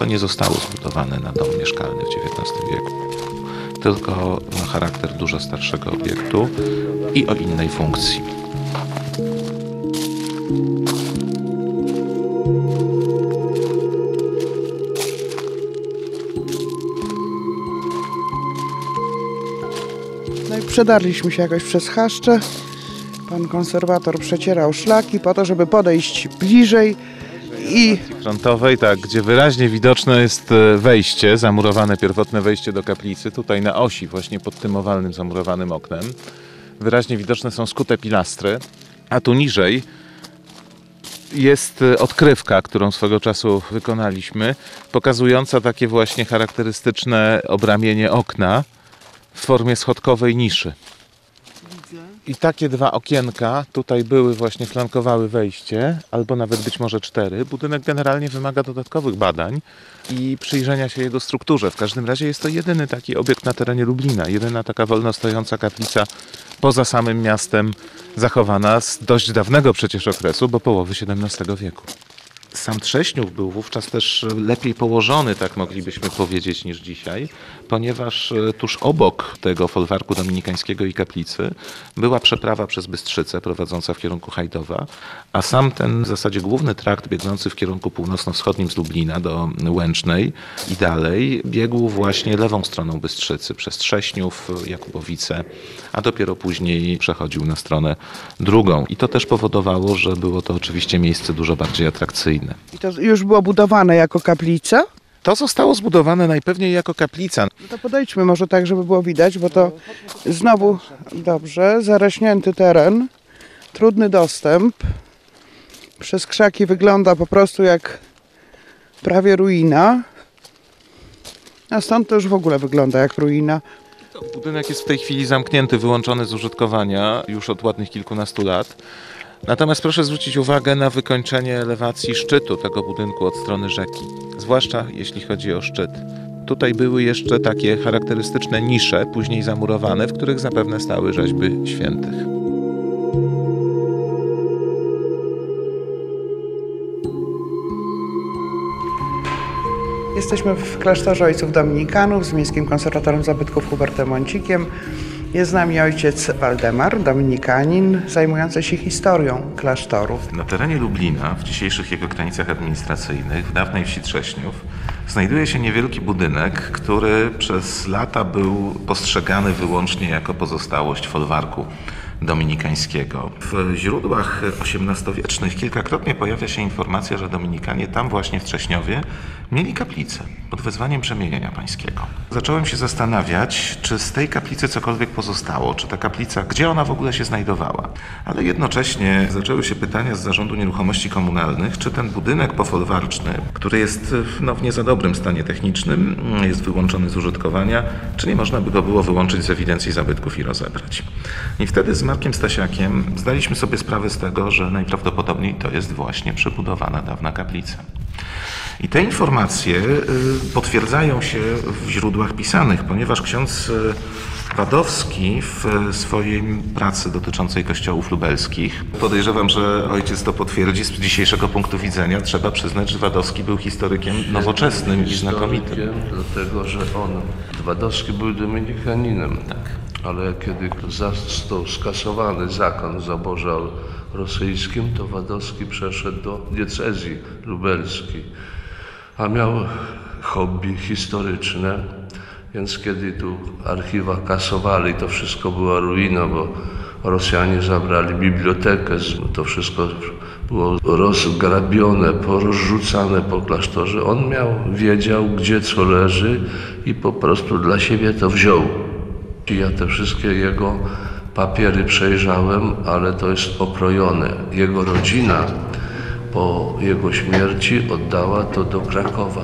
to nie zostało zbudowane na dom mieszkalny w XIX wieku, tylko ma charakter dużo starszego obiektu i o innej funkcji. No i przedarliśmy się jakoś przez chaszcze. Pan konserwator przecierał szlaki po to, żeby podejść bliżej i frontowej, tak, gdzie wyraźnie widoczne jest e, wejście, zamurowane pierwotne wejście do kaplicy, tutaj na osi, właśnie pod tym owalnym zamurowanym oknem. Wyraźnie widoczne są skute pilastry, a tu niżej jest e, odkrywka, którą swego czasu wykonaliśmy, pokazująca takie właśnie charakterystyczne obramienie okna w formie schodkowej niszy. I takie dwa okienka tutaj były właśnie, flankowały wejście, albo nawet być może cztery. Budynek generalnie wymaga dodatkowych badań i przyjrzenia się jego strukturze. W każdym razie jest to jedyny taki obiekt na terenie Lublina, jedyna taka wolno stojąca kaplica poza samym miastem, zachowana z dość dawnego przecież okresu, bo połowy XVII wieku. Sam Trześniów był wówczas też lepiej położony, tak moglibyśmy powiedzieć, niż dzisiaj, ponieważ e, tuż obok tego folwarku dominikańskiego i kaplicy była przeprawa przez Bystrzycę prowadząca w kierunku Hajdowa, a sam ten w zasadzie główny trakt biegnący w kierunku północno-wschodnim z Lublina do Łęcznej i dalej biegł właśnie lewą stroną Bystrzycy przez Trześniów, Jakubowice, a dopiero później przechodził na stronę drugą. I to też powodowało, że było to oczywiście miejsce dużo bardziej atrakcyjne. I to już było budowane jako kaplica. To zostało zbudowane najpewniej jako kaplica. No to podejdźmy może tak, żeby było widać, bo to znowu dobrze, zarośnięty teren, trudny dostęp. Przez krzaki wygląda po prostu jak prawie ruina. A stąd to już w ogóle wygląda jak ruina. Budynek jest w tej chwili zamknięty, wyłączony z użytkowania już od ładnych kilkunastu lat. Natomiast proszę zwrócić uwagę na wykończenie elewacji szczytu tego budynku od strony rzeki, zwłaszcza jeśli chodzi o szczyt. Tutaj były jeszcze takie charakterystyczne nisze, później zamurowane, w których zapewne stały rzeźby świętych. Jesteśmy w klasztorze ojców dominikanów z miejskim konserwatorem zabytków Hubertem Mącikiem. Jest z nami ojciec Waldemar, dominikanin, zajmujący się historią klasztoru. Na terenie Lublina, w dzisiejszych jego granicach administracyjnych, w dawnej wsi Trześniów, znajduje się niewielki budynek, który przez lata był postrzegany wyłącznie jako pozostałość folwarku dominikańskiego. W źródłach XVIII-wiecznych kilkakrotnie pojawia się informacja, że Dominikanie tam właśnie w Trześniowie mieli kaplicę pod wezwaniem przemienienia pańskiego. Zacząłem się zastanawiać, czy z tej kaplicy cokolwiek pozostało, czy ta kaplica, gdzie ona w ogóle się znajdowała. Ale jednocześnie zaczęły się pytania z Zarządu Nieruchomości Komunalnych, czy ten budynek pofolwarczny, który jest no, w nie za dobrym stanie technicznym, jest wyłączony z użytkowania, czy nie można by go było wyłączyć z ewidencji zabytków i rozebrać. I wtedy z Markiem Stasiakiem zdaliśmy sobie sprawę z tego, że najprawdopodobniej to jest właśnie przebudowana dawna kaplica. I te informacje y, potwierdzają się w źródłach pisanych, ponieważ ksiądz y, Wadowski w swojej pracy dotyczącej kościołów lubelskich, podejrzewam, że ojciec to potwierdzi z dzisiejszego punktu widzenia, trzeba przyznać, że Wadowski był historykiem nowoczesnym i znakomitym. Historykiem, Dlatego, że on, Wadowski był dominikaninem. Tak. Ale kiedy został skasowany zakon zaborze rosyjskim, to Wadowski przeszedł do diecezji lubelskiej. A miał hobby historyczne, więc kiedy tu archiwa kasowali, to wszystko była ruina, bo Rosjanie zabrali bibliotekę, to wszystko było rozgrabione, porozrzucane po klasztorze. On miał, wiedział, gdzie co leży i po prostu dla siebie to wziął. Ja te wszystkie jego papiery przejrzałem, ale to jest okrojone. Jego rodzina po jego śmierci oddała to do Krakowa.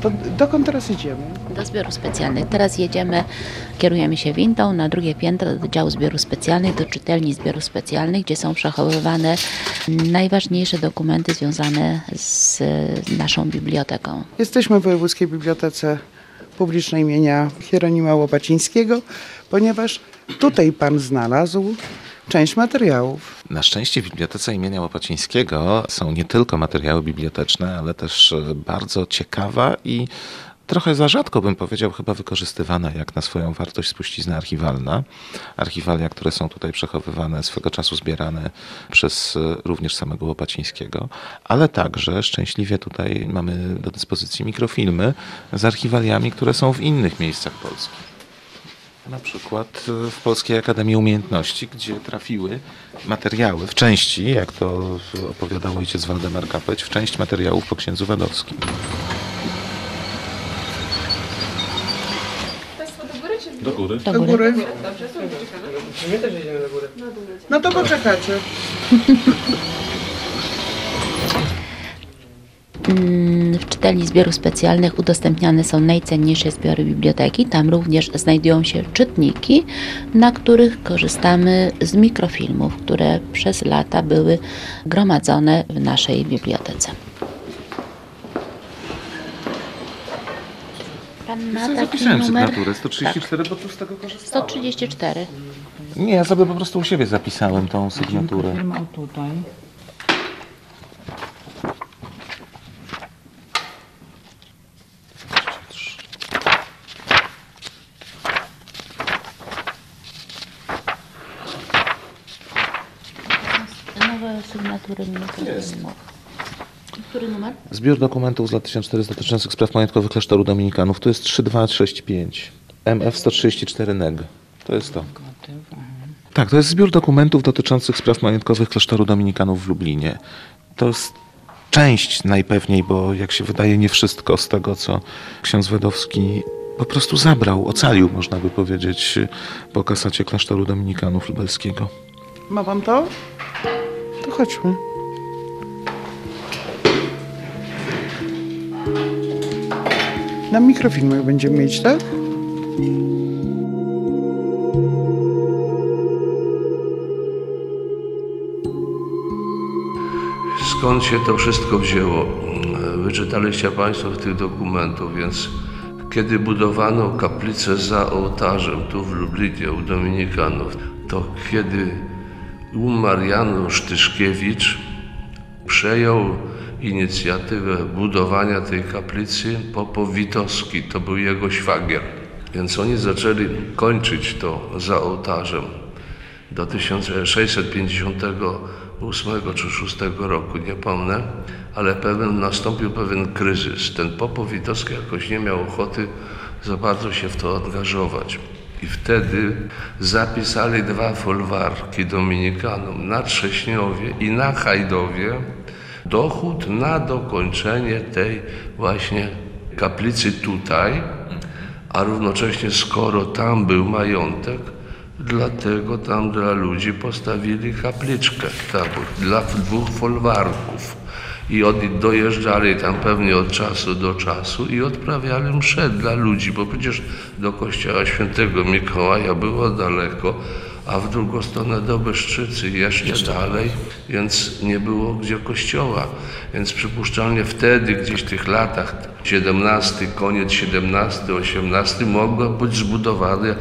To dokąd teraz idziemy? Do zbiorów specjalnych. Teraz jedziemy, kierujemy się windą na drugie piętro do działu zbiorów specjalnych, do czytelni zbiorów specjalnych, gdzie są przechowywane najważniejsze dokumenty związane z naszą biblioteką. Jesteśmy w Wojewódzkiej Bibliotece Publicznej imienia Hieronima Łopacińskiego, ponieważ tutaj pan znalazł część materiałów. Na szczęście w Bibliotece imienia Łopacińskiego są nie tylko materiały biblioteczne, ale też e, bardzo ciekawa i trochę za rzadko bym powiedział, chyba wykorzystywana jak na swoją wartość spuścizna archiwalna. Archiwalia, które są tutaj przechowywane, swego czasu zbierane przez e, również samego Łopacińskiego, ale także szczęśliwie tutaj mamy do dyspozycji mikrofilmy z archiwaliami, które są w innych miejscach Polski. Na przykład e, w Polskiej Akademii Umiejętności, gdzie trafiły materiały w części, jak to opowiadał ojciec Waldemar Kapeć, w część materiałów po księdzu Wadowskim. Do góry? Do Do góry. góry. No to poczekacie. Mm, czytelni zbiorów specjalnych udostępniane są najcenniejsze zbiory biblioteki. Tam również znajdują się czytniki, na których korzystamy z mikrofilmów, które przez lata były gromadzone w naszej bibliotece. Pan ma taki Zapisałem numer sygnaturę 134, bo tu z tego korzystałem. 134. Nie, ja sobie po prostu u siebie zapisałem tą sygnaturę. Mam tutaj. Nowe sygnatury mikrofilmów. Który numer? Zbiór dokumentów z lat 1400 dotyczących spraw majątkowych klasztoru dominikanów. To jest 3265. MF 134 NEG. To jest to. Tak, to jest zbiór dokumentów dotyczących spraw majątkowych klasztoru dominikanów w Lublinie. To jest część najpewniej, bo jak się wydaje, nie wszystko z tego, co ksiądz Wedowski po prostu zabrał, ocalił, można by powiedzieć, po kasacie klasztoru dominikanów lubelskiego. Ma pan to? To chodźmy. Na mikrofilmach będziemy mieć, tak? Skąd się to wszystko wzięło? Wyczytaliście Państwo w tych dokumentów, więc kiedy budowano kaplicę za ołtarzem tu w Lublinie u Dominikanów, to kiedy umarł Janusz Tyszkiewicz, przejął inicjatywę budowania tej kaplicy Popow Witowski, to był jego szwagier. Więc oni zaczęli kończyć to za ołtarzem do 1658 czy 6 roku, nie pomnę, ale pewien, nastąpił pewien kryzys. Ten Popow Witowski jakoś nie miał ochoty za bardzo się w to angażować. I wtedy zapisali dwa folwarki dominikanom na Trześniowie i na Hajdowie dochód na dokończenie tej właśnie kaplicy tutaj, a równocześnie skoro tam był majątek, dlatego tam dla ludzi postawili kapliczkę tam, dla dwóch folwarków. I oni dojeżdżali tam pewnie od czasu do czasu i odprawiali msze dla ludzi, bo przecież do kościoła świętego Mikołaja było daleko, a w drugą stronę do Byszczycy jeszcze dalej, więc nie było gdzie kościoła. Więc przypuszczalnie wtedy, gdzieś w tych latach 17, koniec 17, 18 mogła być zbudowana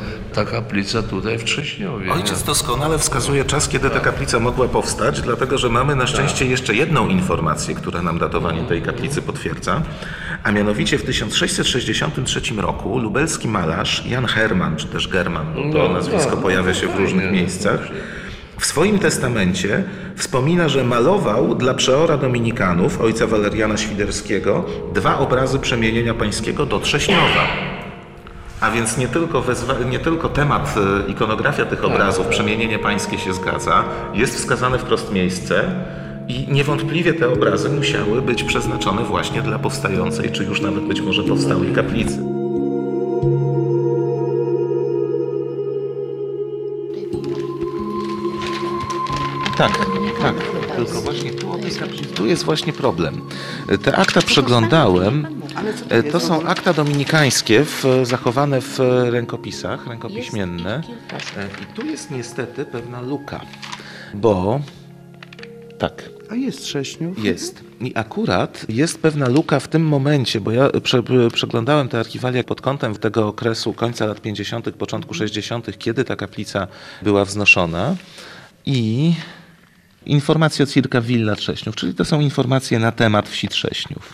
ta kaplica tutaj w Trześniowie. Ojciec doskonale wskazuje czas, kiedy ta kaplica mogła powstać, dlatego że mamy na szczęście jeszcze jedną informację, która nam datowanie tej kaplicy potwierdza. A mianowicie w 1663 roku lubelski malarz Jan Herman, czy też German, bo to No, nazwisko tak, pojawia się w różnych miejscach, w swoim testamencie wspomina, że malował dla przeora dominikanów, ojca Waleriana Świderskiego, dwa obrazy przemienienia pańskiego do Trześniowa. A więc nie tylko, wezwa- nie tylko temat, e, ikonografia tych obrazów, przemienienie pańskie się zgadza, jest wskazane wprost miejsce i niewątpliwie te obrazy musiały być przeznaczone właśnie dla powstającej, czy już nawet być może powstałej kaplicy. Tak, tak. Tylko właśnie tu, tu jest właśnie problem. Te akta przeglądałem. E, To są akta dominikańskie w, zachowane w rękopisach, rękopiśmienne. E, I tu jest niestety pewna luka, bo tak, A jest Trześniów. jest. I akurat jest pewna luka w tym momencie, bo ja prze, przeglądałem te archiwalia pod kątem tego okresu końca lat 50., początku 60., kiedy ta kaplica była wznoszona. i informacje o Circa Villa Trześniów, czyli to są informacje na temat wsi Trześniów.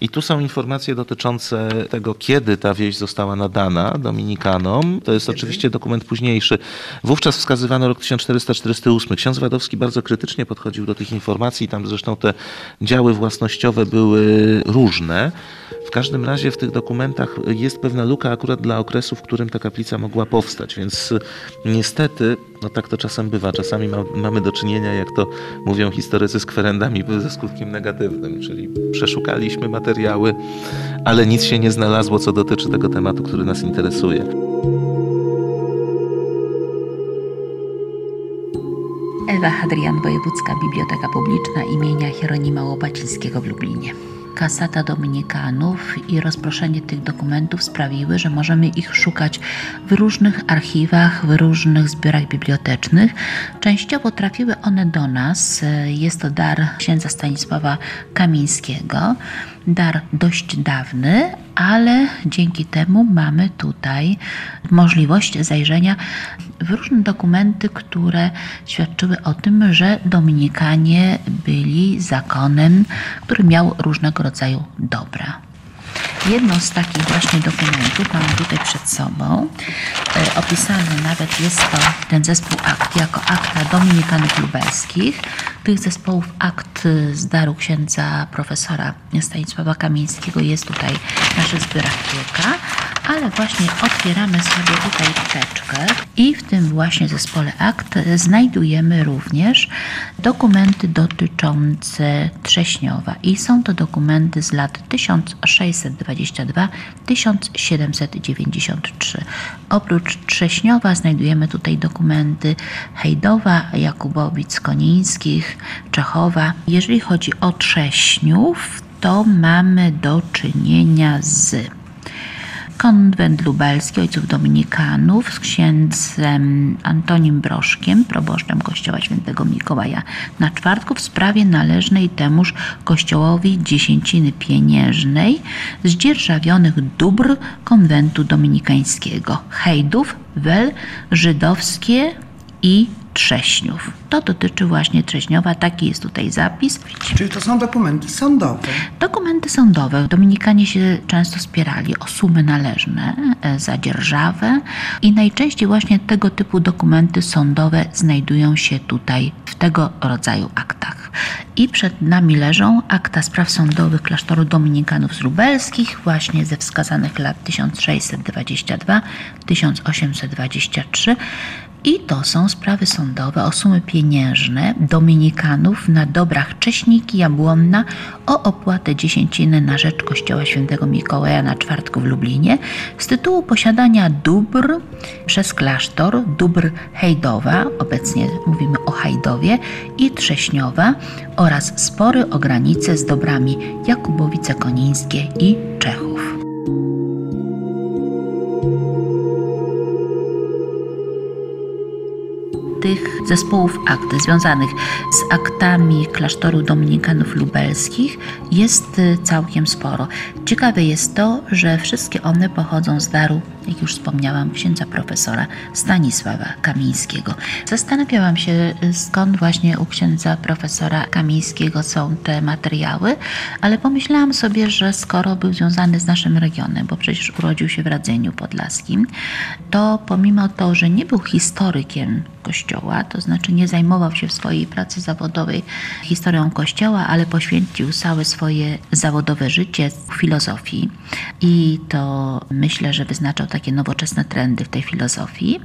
I tu są informacje dotyczące tego, kiedy ta wieś została nadana Dominikanom. To jest oczywiście dokument późniejszy. Wówczas wskazywano rok 1448. Ksiądz Wadowski bardzo krytycznie podchodził do tych informacji. Tam zresztą te działy własnościowe były różne. W każdym razie w tych dokumentach jest pewna luka akurat dla okresu, w którym ta kaplica mogła powstać, więc niestety, no tak to czasem bywa, czasami ma, mamy do czynienia, jak to mówią historycy, z kwerendami ze skutkiem negatywnym, czyli przeszukaliśmy materiały, ale nic się nie znalazło, co dotyczy tego tematu, który nas interesuje. Ewa Hadrian, Wojewódzka Biblioteka Publiczna imienia Hieronima Łopacińskiego w Lublinie. Kasata Dominikanów i rozproszenie tych dokumentów sprawiły, że możemy ich szukać w różnych archiwach, w różnych zbiorach bibliotecznych. Częściowo trafiły one do nas. Jest to dar księdza Stanisława Kamińskiego, dar dość dawny, ale dzięki temu mamy tutaj możliwość zajrzenia różne dokumenty, które świadczyły o tym, że Dominikanie byli zakonem, który miał różnego rodzaju dobra. Jedno z takich właśnie dokumentów mamy tutaj przed sobą. E, opisany nawet jest to ten zespół akt jako akta Dominikanów Lubelskich. Tych zespołów akt z daru księdza profesora Stanisława Kamińskiego jest tutaj w naszych zbiorach kilka, ale właśnie otwieramy sobie tutaj teczkę i w tym właśnie zespole akt znajdujemy również dokumenty dotyczące Trześniowa i są to dokumenty z lat 1622-1793. Oprócz Trześniowa znajdujemy tutaj dokumenty Hejdowa, Jakubowic, Konińskich, Czechowa. Jeżeli chodzi o Trześniów, to mamy do czynienia z konwent lubelski ojców dominikanów z księdzem Antonim Broszkiem, proboszczem kościoła świętego Mikołaja na czwartku w sprawie należnej temuż kościołowi dziesięciny pieniężnej z dzierżawionych dóbr konwentu dominikańskiego. Hejdów, wel, żydowskie i Trześniów. To dotyczy właśnie Trześniowa, taki jest tutaj zapis. Czyli to są dokumenty sądowe. Dokumenty sądowe. Dominikanie się często spierali o sumy należne e, za dzierżawę i najczęściej właśnie tego typu dokumenty sądowe znajdują się tutaj w tego rodzaju aktach. I przed nami leżą akta spraw sądowych klasztoru dominikanów z lubelskich właśnie ze wskazanych lat 1622-1823 i to są sprawy sądowe o sumy pieniężne dominikanów na dobrach Cześniki Jabłonna o opłatę dziesięciny na rzecz Kościoła Świętego Mikołaja na czwartku w Lublinie z tytułu posiadania dóbr przez klasztor, dóbr Hejdowa, obecnie mówimy o Hajdowie, i Trześniowa oraz spory o granice z dobrami Jakubowice Konińskie i Czechów. Tych zespołów akt związanych z aktami klasztoru dominikanów lubelskich jest y, całkiem sporo. Ciekawe jest to, że wszystkie one pochodzą z daru, jak już wspomniałam, księdza profesora Stanisława Kamińskiego. Zastanawiałam się, skąd właśnie u księdza profesora Kamińskiego są te materiały, ale pomyślałam sobie, że skoro był związany z naszym regionem, bo przecież urodził się w Radzeniu Podlaskim, to pomimo to, że nie był historykiem Kościoła, to znaczy nie zajmował się w swojej pracy zawodowej historią Kościoła, ale poświęcił całe swoje zawodowe życie filozofii i to myślę, że wyznaczał takie nowoczesne trendy w tej filozofii,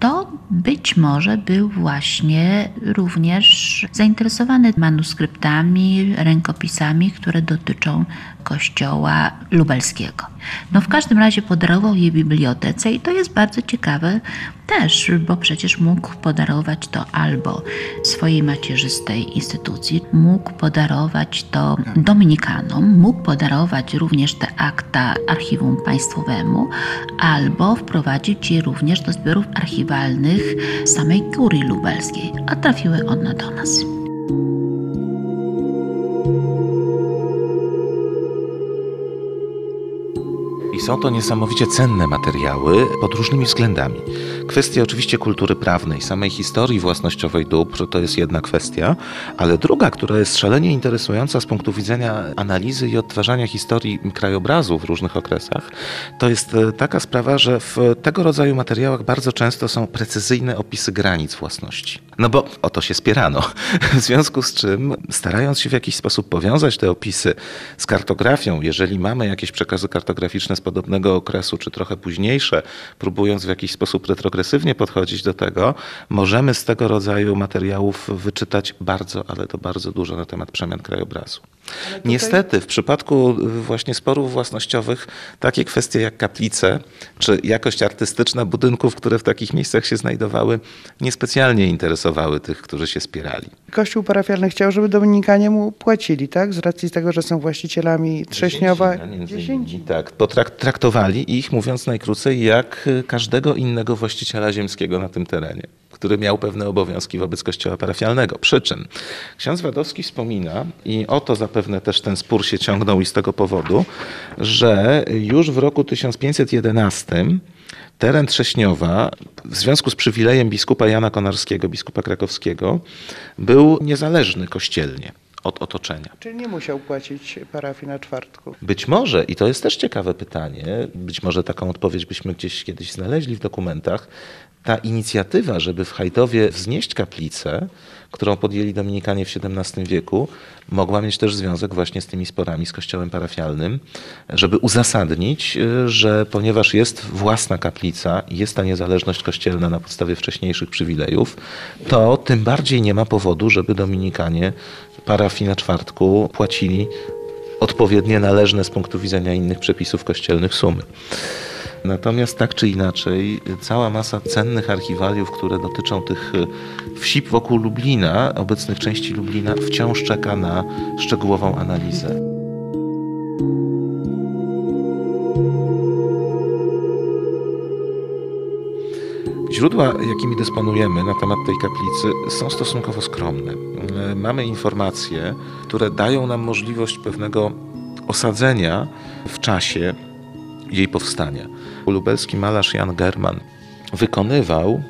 to być może był właśnie również zainteresowany manuskryptami, rękopisami, które dotyczą kościoła lubelskiego. No w każdym razie podarował je bibliotece i to jest bardzo ciekawe też, bo przecież mógł podarować to albo swojej macierzystej instytucji, mógł podarować to dominikanom, mógł podarować również te akta archiwum państwowemu, albo wprowadzić je również do zbiorów archiwalnych samej kurii lubelskiej, a trafiły one do nas. Są to niesamowicie cenne materiały pod różnymi względami. Kwestia oczywiście kultury prawnej, samej historii własnościowej dóbr to jest jedna kwestia, ale druga, która jest szalenie interesująca z punktu widzenia analizy i odtwarzania historii krajobrazu w różnych okresach, to jest e, taka sprawa, że w tego rodzaju materiałach bardzo często są precyzyjne opisy granic własności. No bo o to się spierano. W związku z czym, starając się w jakiś sposób powiązać te opisy z kartografią, jeżeli mamy jakieś przekazy kartograficzne z podobnego okresu, czy trochę późniejsze, próbując w jakiś sposób retrogresywnie podchodzić do tego, możemy z tego rodzaju materiałów wyczytać bardzo, ale to bardzo dużo na temat przemian krajobrazu. Niestety, w przypadku właśnie sporów własnościowych, takie kwestie jak kaplice, czy jakość artystyczna budynków, które w takich miejscach się znajdowały, niespecjalnie interesowały tych, którzy się spierali. Kościół parafialny chciał, żeby Dominikanie mu płacili, tak? Z racji tego, że są właścicielami Trześniowa. Innymi, Tak, potrak- traktowali ich, mówiąc najkrócej, jak każdego innego właściciela ziemskiego na tym terenie, który miał pewne obowiązki wobec kościoła parafialnego. Przy czym ksiądz Wadowski wspomina, i o to zapewne też ten spór się ciągnął i z tego powodu, że już w roku 1511 teren Trześniowa w związku z przywilejem biskupa Jana Konarskiego, biskupa krakowskiego, był niezależny kościelnie od otoczenia. Czyli nie musiał płacić parafii na czwartku. Być może, i to jest też ciekawe pytanie, być może taką odpowiedź byśmy gdzieś kiedyś znaleźli w dokumentach, ta inicjatywa, żeby w Hajdowie wznieść kaplicę, którą podjęli Dominikanie w XVII wieku, mogła mieć też związek właśnie z tymi sporami z kościołem parafialnym, żeby uzasadnić, y, że ponieważ jest własna kaplica jest ta niezależność kościelna na podstawie wcześniejszych przywilejów, to tym bardziej nie ma powodu, żeby Dominikanie parafii na czwartku płacili odpowiednie należne z punktu widzenia innych przepisów kościelnych sumy. Natomiast tak czy inaczej, cała masa cennych archiwaliów, które dotyczą tych y, wsi wokół Lublina, obecnych części Lublina, wciąż czeka na szczegółową analizę. Źródła, jakimi dysponujemy na temat tej kaplicy, są stosunkowo skromne. Y, Mamy informacje, które dają nam możliwość pewnego osadzenia w czasie jej powstania. Lubelski malarz Jan German wykonywał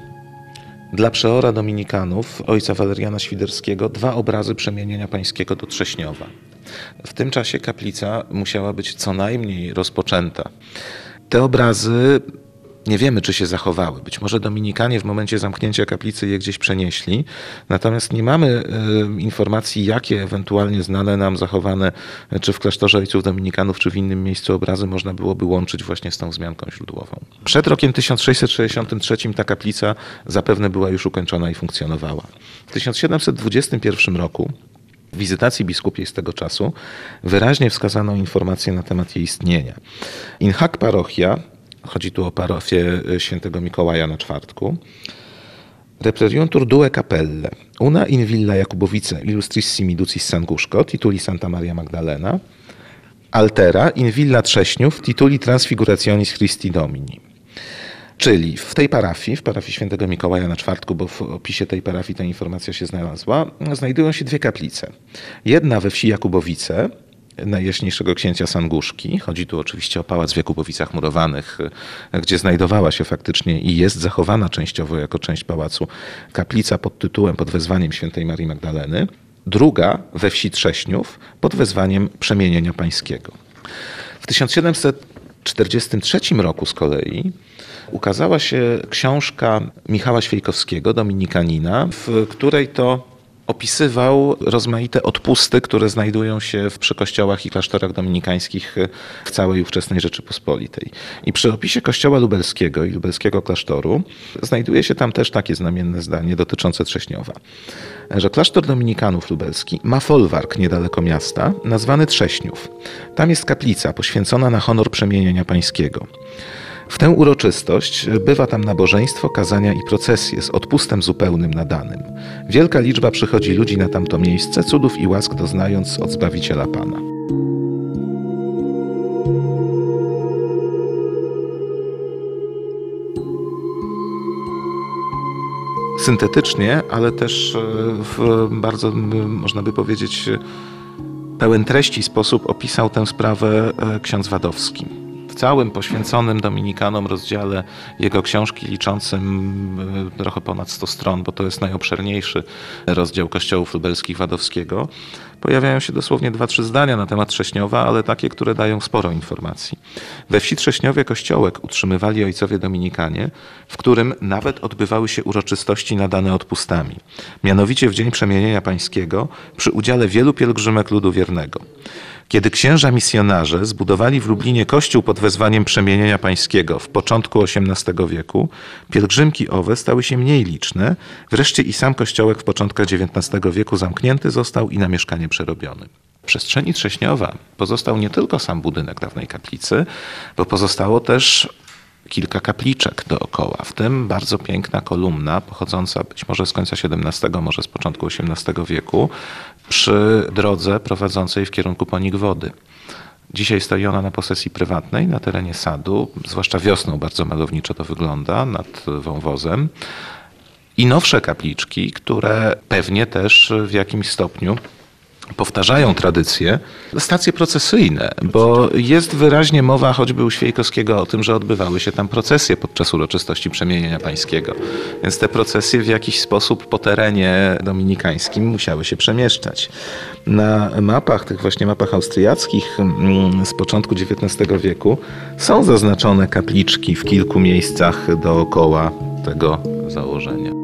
dla przeora dominikanów, ojca Waleriana Świderskiego, dwa obrazy przemienienia pańskiego do Trześniowa. W tym czasie kaplica musiała być co najmniej rozpoczęta. Te obrazy nie wiemy, czy się zachowały. Być może Dominikanie w momencie zamknięcia kaplicy je gdzieś przenieśli, natomiast nie mamy y, informacji, jakie ewentualnie znane nam, zachowane czy w klasztorze ojców Dominikanów, czy w innym miejscu obrazy można byłoby łączyć właśnie z tą wzmianką źródłową. Przed rokiem 1663 ta kaplica zapewne była już ukończona i funkcjonowała. W 1721 roku w wizytacji biskupiej z tego czasu wyraźnie wskazano informacje na temat jej istnienia. In hac parochia, chodzi tu o parafię świętego Mikołaja na czwartku, Repleriuntur due capelle, una in villa Jakubowice illustrissimi ducis Sanguszko, tituli Santa Maria Magdalena, altera in villa Trześniów, tituli Transfigurationis Christi Domini. Czyli w tej parafii, w parafii świętego Mikołaja na czwartku, bo w opisie tej parafii ta informacja się znalazła, znajdują się dwie kaplice. Jedna we wsi Jakubowice, najjaśniejszego księcia Sanguszki. Chodzi tu oczywiście o pałac w Jakubowicach Murowanych, gdzie znajdowała się faktycznie i jest zachowana częściowo jako część pałacu kaplica pod tytułem, pod wezwaniem świętej Marii Magdaleny. Druga we wsi Trześniów pod wezwaniem Przemienienia Pańskiego. W 1743 roku z kolei ukazała się książka Michała Świejkowskiego, dominikanina, w której to opisywał rozmaite odpusty, które znajdują się w, przy kościołach i klasztorach dominikańskich w całej ówczesnej Rzeczypospolitej. I przy opisie kościoła lubelskiego i lubelskiego klasztoru znajduje się tam też takie znamienne zdanie dotyczące Trześniowa, że klasztor dominikanów lubelski ma folwark niedaleko miasta, nazwany Trześniów. Tam jest kaplica poświęcona na honor przemienienia pańskiego. W tę uroczystość bywa tam nabożeństwo, kazania i procesje z odpustem zupełnym nadanym. Wielka liczba przychodzi ludzi na tamto miejsce, cudów i łask doznając od Zbawiciela Pana. Syntetycznie, ale też w bardzo, można by powiedzieć, pełen treści sposób opisał tę sprawę ksiądz Wadowski w całym poświęconym Dominikanom rozdziale jego książki liczącym e, trochę ponad 100 stron, bo to jest najobszerniejszy rozdział kościołów lubelskich Wadowskiego, pojawiają się dosłownie dwa, trzy zdania na temat Trześniowa, ale takie, które dają sporo informacji. We wsi Trześniowie kościołek utrzymywali ojcowie Dominikanie, w którym nawet odbywały się uroczystości nadane odpustami. Mianowicie w Dzień Przemienienia Pańskiego przy udziale wielu pielgrzymek ludu wiernego. Kiedy księża misjonarze zbudowali w Lublinie kościół pod wezwaniem przemienienia pańskiego w początku XVIII wieku, pielgrzymki owe stały się mniej liczne, wreszcie i sam kościołek w początkach XIX wieku zamknięty został i na mieszkanie przerobiony. W przestrzeni Trześniowa pozostał nie tylko sam budynek dawnej kaplicy, bo pozostało też kilka kapliczek dookoła, w tym bardzo piękna kolumna pochodząca być może z końca XVII, może z początku XVIII wieku, przy drodze prowadzącej w kierunku Ponik Wody. Dzisiaj stoi ona na posesji prywatnej na terenie sadu, zwłaszcza wiosną bardzo malowniczo to wygląda nad wąwozem. I nowsze kapliczki, które pewnie też w jakimś stopniu powtarzają tradycje, stacje procesyjne, bo jest wyraźnie mowa choćby u Świejkowskiego o tym, że odbywały się tam procesje podczas uroczystości przemienienia pańskiego. Więc te procesje w jakiś sposób po terenie dominikańskim musiały się przemieszczać. Na mapach, tych właśnie mapach austriackich mm, z początku XIX wieku są zaznaczone kapliczki w kilku miejscach dookoła tego założenia.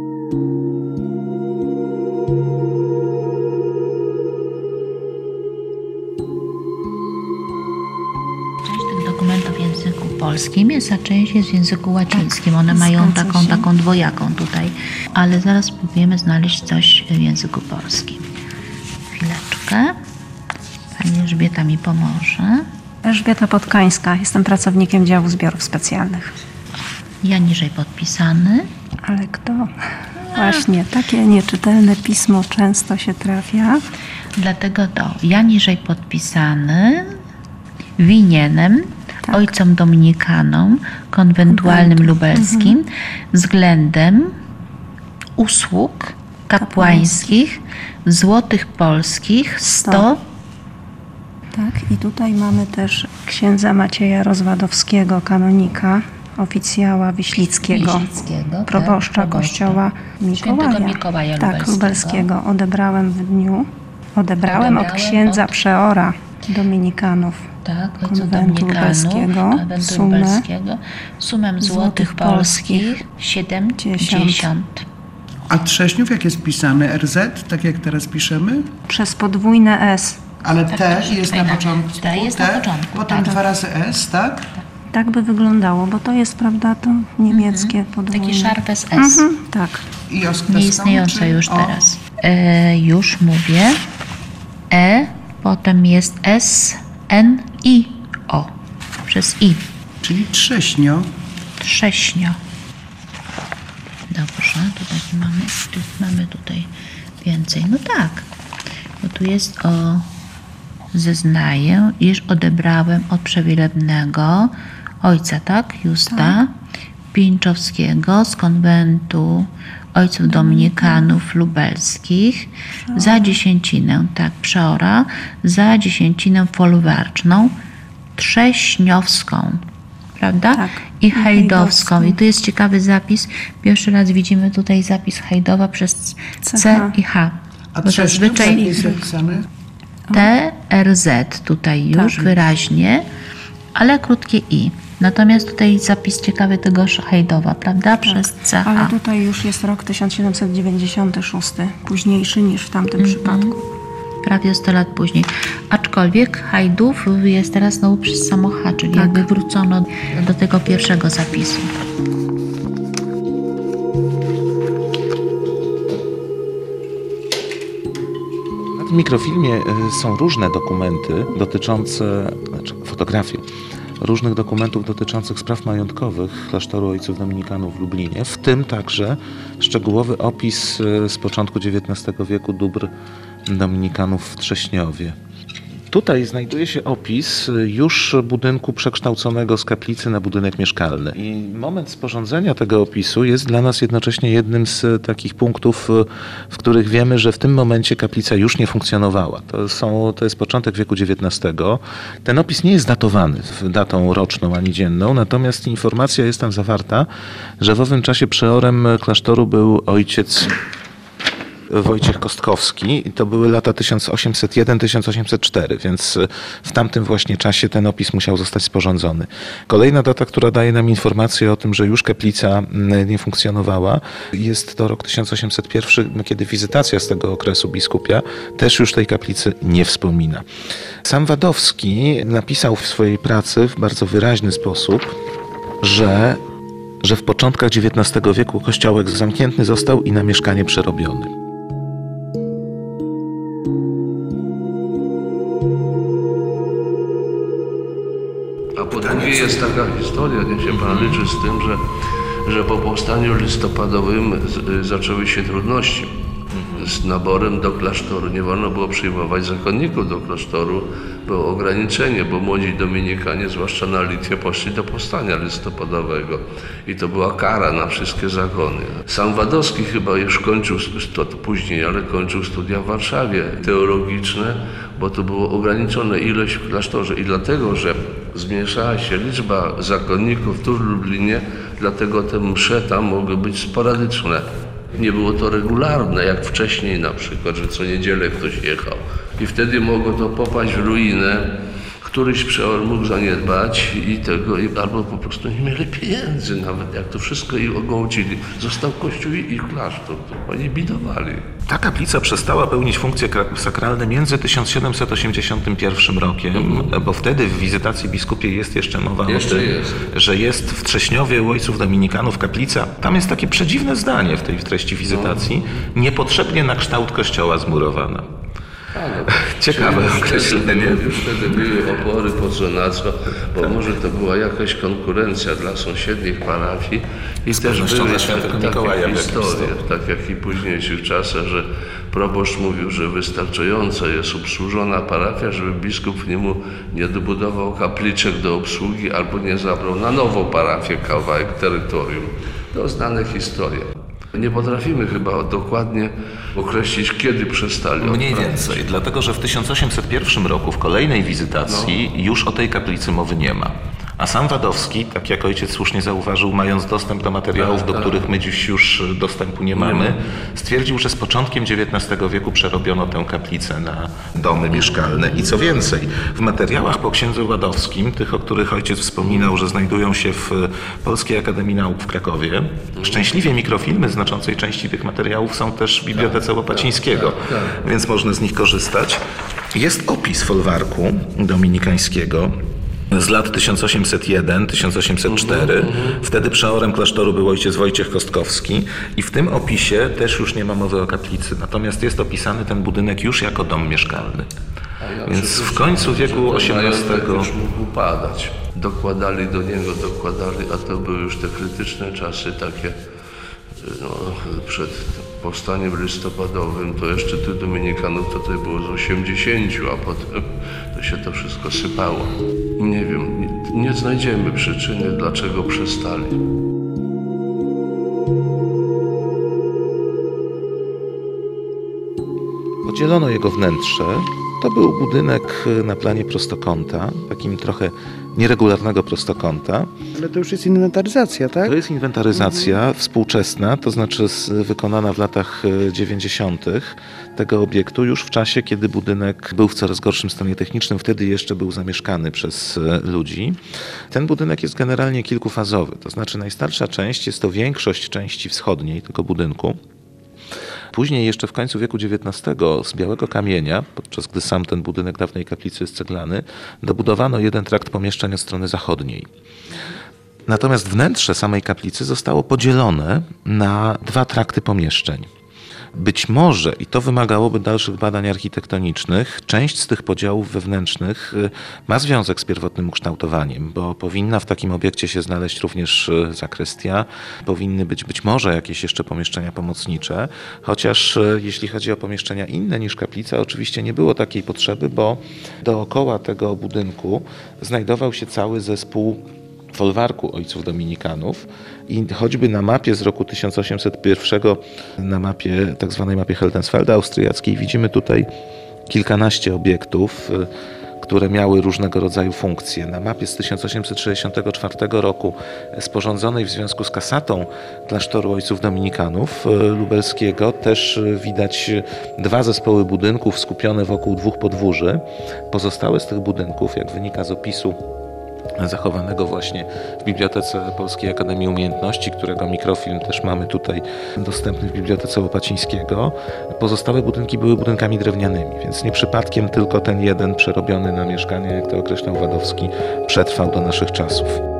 Polskim jest, a część jest w języku łacińskim. One mają zgadza taką, się. taką dwojaką tutaj, ale zaraz spróbujemy znaleźć coś w języku polskim. Chwileczkę. Pani Elżbieta mi pomoże. Elżbieta Podkańska, jestem pracownikiem działu zbiorów specjalnych. Ja niżej podpisany. Ale kto? Właśnie, takie nieczytelne pismo często się trafia. Dlatego to ja niżej podpisany winienem Tak. ojcom dominikanom konwentualnym Konwentu. lubelskim względem usług kapłańskich złotych polskich 100 Tak, i tutaj mamy też księdza Macieja Rozwadowskiego, kanonika, oficjała Wiślickiego, Wiślickiego, tak, proboszcza proboszcza. kościoła Mikołaja. Świętego Mikołaja tak, Lubelskiego. lubelskiego. Odebrałem w dniu, odebrałem, od Odebrałem księdza od- przeora dominikanów. tak, ojców dominikanów, lubelskiego, sumę złotych polskich polskich 70. A Trześniów jak jest pisany? RZ, tak jak teraz piszemy? Przez podwójne S. Ale T proszę, jest na fajna. początku. T jest na początku, Potem tak. dwa razy S, tak? Tak by wyglądało, bo to jest, prawda, to niemieckie podwójne. Taki szarpes S. Mhm, tak. I oskreską, Nieistniejąca czy- już o, teraz. E, już mówię. E, potem jest S, N, I, O. Przez I. Czyli Trześnio. Trześnio. Dobrze, tutaj mamy, tu mamy tutaj więcej. No tak, bo tu jest o zeznaję, iż odebrałem od przewielebnego ojca, tak? Justa Pińczowskiego z konwentu ojców dominikanów lubelskich za dziesięcinę, tak, przeora, za dziesięcinę folwarczną trześniowską, prawda? Tak. I hejdowską. I tu jest ciekawy zapis. Pierwszy raz widzimy tutaj zapis hejdowa przez C CH. i H. A Bo zazwyczaj jest zapisany? TRZ tutaj już Tak. wyraźnie, ale krótkie i. Natomiast tutaj zapis ciekawy tego hejdowa, prawda? Przez CH. Ale tutaj już jest rok 1796, późniejszy niż w tamtym Mhm. przypadku. prawie 100 lat później. Aczkolwiek Hajdów jest teraz znowu przez samo H, czyli Tak. jakby wrócono do tego pierwszego zapisu. Tym mikrofilmie y, są różne dokumenty dotyczące, znaczy fotografie, różnych dokumentów dotyczących spraw majątkowych klasztoru ojców dominikanów w Lublinie, w tym także szczegółowy opis y, z początku XIX wieku dóbr dominikanów w Trześniowie. Tutaj znajduje się opis już budynku przekształconego z kaplicy na budynek mieszkalny. I moment sporządzenia tego opisu jest dla nas jednocześnie jednym z takich punktów, w których wiemy, że w tym momencie kaplica już nie funkcjonowała. To, są, to jest początek wieku XIX. Ten opis nie jest datowany datą roczną ani dzienną, natomiast informacja jest tam zawarta, że w owym czasie przeorem klasztoru był ojciec Wojciech Kostkowski i to były lata 1801-1804, więc w tamtym właśnie czasie ten opis musiał zostać sporządzony. Kolejna data, która daje nam informację o tym, że już kaplica nie funkcjonowała, jest to rok 1801, kiedy wizytacja z tego okresu biskupia też już tej kaplicy nie wspomina. Sam Wadowski napisał w swojej pracy w bardzo wyraźny sposób, że że w początkach XIX wieku kościołek zamknięty został i na mieszkanie przerobiony. Po drugie jest taka historia, niech się pan liczy z tym, że, że po powstaniu listopadowym z, zaczęły się trudności z naborem do klasztoru. Nie wolno było przyjmować zakonników do klasztoru, było ograniczenie, bo młodzi dominikanie, zwłaszcza na Litwie, poszli do powstania listopadowego i to była kara na wszystkie zakony. Sam Wadowski chyba już kończył, to później, ale kończył studia w Warszawie teologiczne, bo to było ograniczone ilość w klasztorze i dlatego, że zmniejszała się liczba zakonników tu w Lublinie, dlatego te msze tam mogły być sporadyczne. Nie było to regularne, jak wcześniej na przykład, że co niedzielę ktoś jechał. I wtedy mogło to popaść w ruinę. Któryś przeor mógł zaniedbać i tego, albo po prostu nie mieli pieniędzy nawet, jak to wszystko i ogłocili. Został kościół i, i klasztor, to oni bidowali. Ta kaplica przestała pełnić funkcje kra- sakralne między 1781 rokiem, bo wtedy w wizytacji biskupie jest jeszcze mowa Jeszcze o tym, jest. że jest w Trześniowie u ojców dominikanów kaplica. Tam jest takie przedziwne zdanie w tej treści wizytacji. Niepotrzebnie na kształt kościoła zmurowana. Ciekawe określenie. już wtedy były opory po co na co, bo może to była jakaś konkurencja dla sąsiednich parafii i też pewnością były takie historie, tak jak i w późniejszych czasach, że proboszcz mówił, że wystarczająco jest obsłużona parafia, żeby biskup niemu nie dobudował kapliczek do obsługi albo nie zabrał na nową parafię kawałek terytorium. To znane historie. Nie potrafimy chyba dokładnie określić, kiedy przestali Mniej więcej, dlatego że w 1801 roku w kolejnej wizytacji już o tej kaplicy mowy nie ma. A sam Wadowski, tak jak ojciec słusznie zauważył, mając dostęp do materiałów, do których my dziś już dostępu nie mamy, stwierdził, że z początkiem XIX wieku przerobiono tę kaplicę na domy mieszkalne. I co więcej, w materiałach po księdzu Wadowskim, tych, o których ojciec wspominał, że znajdują się w Polskiej Akademii Nauk w Krakowie, szczęśliwie mikrofilmy znaczącej części tych materiałów są też w Bibliotece Łopacińskiego, więc można z nich korzystać. Jest opis folwarku dominikańskiego, z lat 1801-1804. Wtedy przeorem klasztoru był ojciec Wojciech Kostkowski i w tym opisie też już nie ma mowy o kaplicy. Natomiast jest opisany ten budynek już jako dom mieszkalny. Więc w końcu wieku XVIII już mógł upadać. Dokładali do niego, dokładali, a to były już te krytyczne czasy takie no, przed powstaniem listopadowym, to jeszcze tych dominikanów to tutaj było z 80, a potem to się to wszystko sypało. Nie wiem, nie znajdziemy przyczyny, dlaczego przestali. Podzielono jego wnętrze. To był budynek na planie prostokąta, takim trochę nieregularnego prostokąta. Ale to już jest inwentaryzacja, tak? To jest inwentaryzacja współczesna, to znaczy wykonana w latach e, 90. tego obiektu, już w czasie, kiedy budynek był w coraz gorszym stanie technicznym, wtedy jeszcze był zamieszkany przez e, ludzi. Ten budynek jest generalnie kilkufazowy, to znaczy najstarsza część jest to większość części wschodniej tego budynku. Później jeszcze w końcu wieku XIX z białego kamienia, podczas gdy sam ten budynek dawnej kaplicy jest ceglany, dobudowano jeden trakt pomieszczeń od strony zachodniej. Natomiast wnętrze samej kaplicy zostało podzielone na dwa trakty pomieszczeń. Być może, i to wymagałoby dalszych badań architektonicznych, część z tych podziałów wewnętrznych y, ma związek z pierwotnym ukształtowaniem, bo powinna w takim obiekcie się znaleźć również y, zakrystia, powinny być być może jakieś jeszcze pomieszczenia pomocnicze, chociaż y, jeśli chodzi o pomieszczenia inne niż kaplica, oczywiście nie było takiej potrzeby, bo dookoła tego budynku znajdował się cały zespół folwarku ojców dominikanów i choćby na mapie z roku 1801, na mapie, tak zwanej mapie Heldensfelda austriackiej, widzimy tutaj kilkanaście obiektów, y, które miały różnego rodzaju funkcje. Na mapie z 1864 roku, y, sporządzonej w związku z kasatą klasztoru ojców dominikanów y, lubelskiego, też widać dwa zespoły budynków skupione wokół dwóch podwórzy. Pozostałe z tych budynków, jak wynika z opisu zachowanego właśnie w Bibliotece Polskiej Akademii Umiejętności, którego mikrofilm też mamy tutaj dostępny w Bibliotece Łopacińskiego. Pozostałe budynki były budynkami drewnianymi, więc nie przypadkiem tylko ten jeden przerobiony na mieszkanie, jak to określał Wadowski, przetrwał do naszych czasów.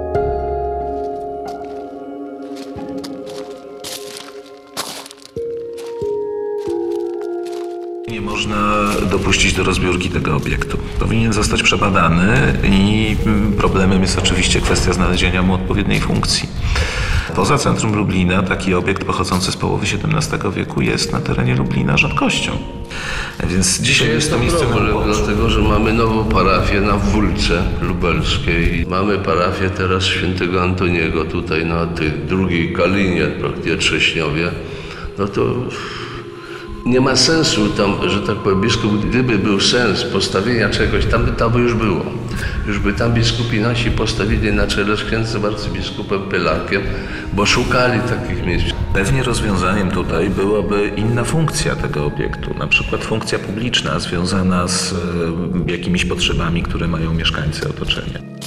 Nie można dopuścić do rozbiórki tego obiektu. Powinien zostać przebadany i problemem jest oczywiście kwestia znalezienia mu odpowiedniej funkcji. Poza centrum Lublina taki obiekt pochodzący z połowy XVII wieku jest na terenie Lublina rzadkością. Więc dzisiaj To jest to miejsce problem, dlatego że mamy nową parafię na Wólce Lubelskiej. Mamy parafię teraz świętego Antoniego tutaj na tej drugiej Kalinie, praktycznie Trześniowie. No to nie ma sensu tam, że tak powiem, biskup, gdyby był sens postawienia czegoś, tam by to by już było. Już by tam biskupi nasi postawili na czele z księdzem arcybiskupem Pylakiem, bo szukali takich miejsc. Pewnie rozwiązaniem tutaj byłaby inna funkcja tego obiektu, na przykład funkcja publiczna związana z e, jakimiś potrzebami, które mają mieszkańcy otoczenia.